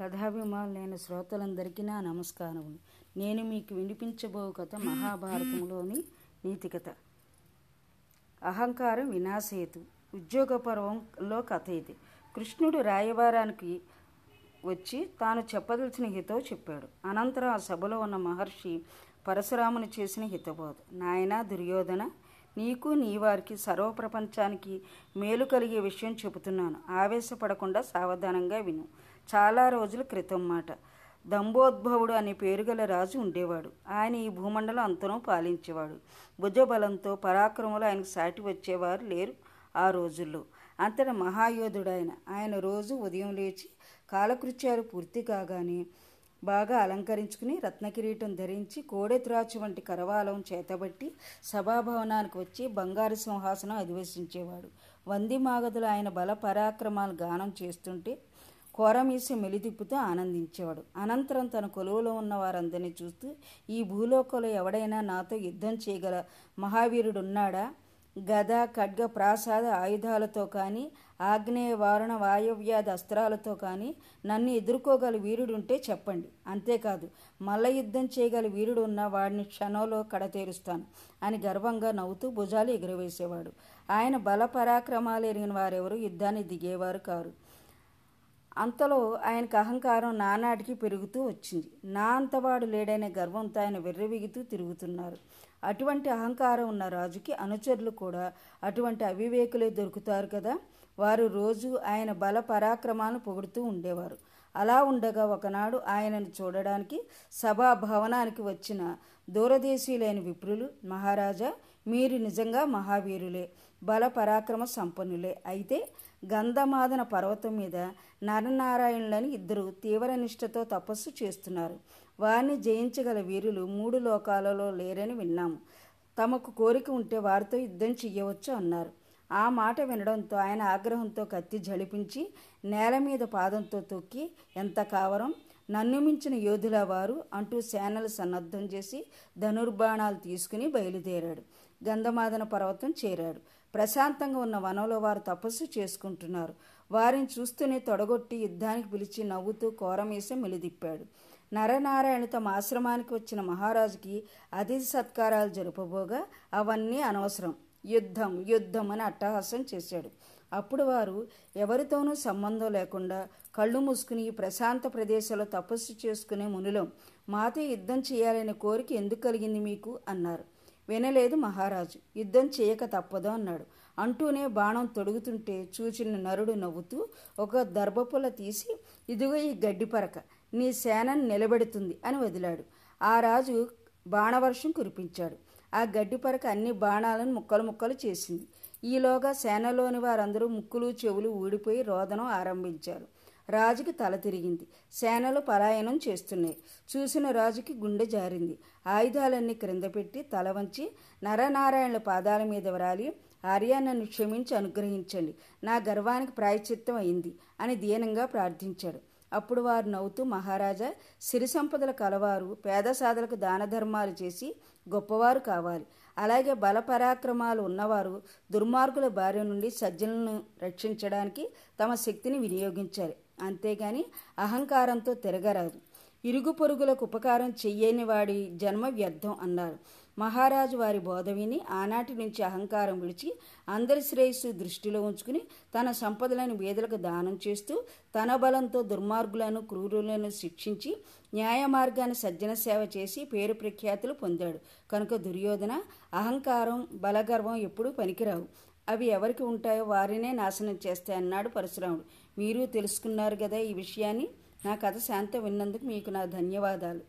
కథాభిమానులైన శ్రోతలందరికీ నా నమస్కారములు. నేను మీకు వినిపించబో కథ మహాభారతంలోని నీతికథ అహంకారం వినాశేతు. ఉద్యోగ పర్వంలో కథ ఇది. కృష్ణుడు రాయవారానికి వచ్చి తాను చెప్పదలిచిన హితవు చెప్పాడు. అనంతరం ఆ సభలో ఉన్న మహర్షి పరశురాముని చేసిన హితబోధ. నాయన దుర్యోధన నీకు నీ వారికి సర్వప్రపంచానికి మేలు కలిగే విషయం చెబుతున్నాను. ఆవేశపడకుండా సావధానంగా విను. చాలా రోజుల క్రితం మాట దంభోద్భవుడు అనే పేరుగల రాజు ఉండేవాడు. ఆయన ఈ భూమండలం అంతనూ పాలించేవాడు. భుజబలంతో పరాక్రమంలో ఆయనకు సాటి వచ్చేవారు లేరు ఆ రోజుల్లో. అంతటా మహాయోధుడు ఆయన ఆయన రోజు ఉదయం లేచి కాలకృత్యాలు పూర్తి కాగానే బాగా అలంకరించుకుని రత్నకిరీటం ధరించి కోడెత్రాచు వంటి కరవాలం చేతబట్టి సభాభవనానికి వచ్చి బంగారు సింహాసనం అధివసించేవాడు. వంది మాగదులు ఆయన బల పరాక్రమాలు గానం చేస్తుంటే కోరమీసి మెలిదిప్పుతూ ఆనందించేవాడు. అనంతరం తన కొలువులో ఉన్న వారందరినీ చూస్తూ ఈ భూలోకంలో ఎవడైనా నాతో యుద్ధం చేయగల మహావీరుడున్నాడా? గద ఖడ్గ ప్రాసాద ఆయుధాలతో కానీ ఆగ్నేయ వారుణ వాయువ్యాధి అస్త్రాలతో కానీ నన్ను ఎదుర్కోగల వీరుడుంటే చెప్పండి. అంతేకాదు మల్ల యుద్ధం చేయగల వీరుడు ఉన్న వాడిని క్షణంలో కడతేరుస్తాను అని గర్వంగా నవ్వుతూ భుజాలు ఎగురవేసేవాడు. ఆయన బల పరాక్రమాలు ఎరిగిన వారెవరు యుద్ధాన్ని దిగేవారు కారు. అంతలో ఆయనకు అహంకారం నానాటికి పెరుగుతూ వచ్చింది. నా అంతవాడు లేడనే గర్వంతో ఆయన వెర్రవిగుతూ తిరుగుతున్నారు. అటువంటి అహంకారం ఉన్న రాజుకి అనుచరులు కూడా అటువంటి అవివేకులే దొరుకుతారు కదా? వారు రోజు ఆయన బల పరాక్రమాలను పొగుడుతూ ఉండేవారు. అలా ఉండగా ఒకనాడు ఆయనను చూడడానికి సభా భవనానికి వచ్చిన దూరదేశీయులైన విప్రులు మహారాజా మీరు నిజంగా మహావీరులే బల పరాక్రమ సంపన్నులే. అయితే గంధమాదన పర్వతం మీద నరనారాయణులని ఇద్దరు తీవ్ర నిష్ఠతో తపస్సు చేస్తున్నారు. వారిని జయించగల వీరులు మూడు లోకాలలో లేరని విన్నాము. తమకు కోరిక ఉంటే వారితో యుద్ధం చెయ్యవచ్చు అన్నారు. ఆ మాట వినడంతో ఆయన ఆగ్రహంతో కత్తి జడిపించి నేల మీద పాదంతో తొక్కి ఎంత కావరం? నన్ను మించిన యోధుల వారు అంటూ సేనలు సన్నద్ధం చేసి ధనుర్బాణాలు తీసుకుని బయలుదేరాడు. గంధమాదన పర్వతం చేరాడు. ప్రశాంతంగా ఉన్న వనంలో వారు తపస్సు చేసుకుంటున్నారు. వారిని చూస్తూనే తొడగొట్టి యుద్ధానికి పిలిచి నవ్వుతూ కోరమేసి మెలిదిప్పాడు. నరనారాయణ తమ ఆశ్రమానికి వచ్చిన మహారాజుకి అతిథి సత్కారాలు జరుపబోగా అవన్నీ అనవసరం. యుద్ధం యుద్ధం అని అట్టహాసం చేశాడు. అప్పుడు వారు ఎవరితోనూ సంబంధం లేకుండా కళ్ళు మూసుకుని ప్రశాంత ప్రదేశంలో తపస్సు చేసుకునే మునిలో మాతో యుద్ధం చేయాలనే కోరిక ఎందుకు కలిగింది మీకు? అన్నారు. వినలేదు మహారాజు యుద్ధం చేయక తప్పదు అన్నాడు. అంటూనే బాణం తొడుగుతుంటే చూచిన నరుడు నవ్వుతూ ఒక దర్భపుల తీసి ఇదిగో ఈ గడ్డిపరక నీ సేనను నిలబెడుతుంది అని వదిలాడు. ఆ రాజు బాణవర్షం కురిపించాడు. ఆ గడ్డి పరక అన్ని బాణాలను ముక్కలు ముక్కలు చేసింది. ఈలోగా సేనలోని వారందరూ ముక్కులు చెవులు ఊడిపోయి రోదనం ఆరంభించారు. రాజుకి తల తిరిగింది. సేనలు పలాయనం చేస్తున్నాయి. చూసిన రాజుకి గుండె జారింది. ఆయుధాలన్నీ క్రింద పెట్టి తల వంచి నరనారాయణుల పాదాల మీద వరాలి ఆర్య నన్ను క్షమించి అనుగ్రహించండి. నా గర్వానికి ప్రాయచిత్తం అయింది అని దీనంగా ప్రార్థించాడు. అప్పుడు వారు నవ్వుతూ మహారాజా సిరి సంపదల కలవారు పేద సాధలకు దాన ధర్మాలు చేసి గొప్పవారు కావాలి. అలాగే బలపరాక్రమాలు ఉన్నవారు దుర్మార్గుల బారి నుండి సజ్జలను రక్షించడానికి తమ శక్తిని వినియోగించాలి. అంతేగాని అహంకారంతో తిరగరాదు. ఇరుగు పొరుగులకు ఉపకారం చెయ్యని వాడి జన్మ వ్యర్థం అన్నారు. మహారాజు వారి బోధ విని ఆనాటి నుంచి అహంకారం విడిచి అందరి శ్రేయస్సు దృష్టిలో ఉంచుకుని తన సంపదలను వేదలకు దానం చేస్తూ తన బలంతో దుర్మార్గులను క్రూరులను శిక్షించి న్యాయ మార్గాన్ని సజ్జన సేవ చేసి పేరు ప్రఖ్యాతులు పొందాడు. కనుక దుర్యోధన అహంకారం బలగర్వం ఎప్పుడూ పనికిరావు. అవి ఎవరికి ఉంటాయో వారినే నాశనం చేస్తాయన్నాడు పరశురాముడు. మీరు తెలుసుకున్నారు కదా ఈ విషయాన్ని? నా కథ శాంత విన్నందుకు మీకు నా ధన్యవాదాలు.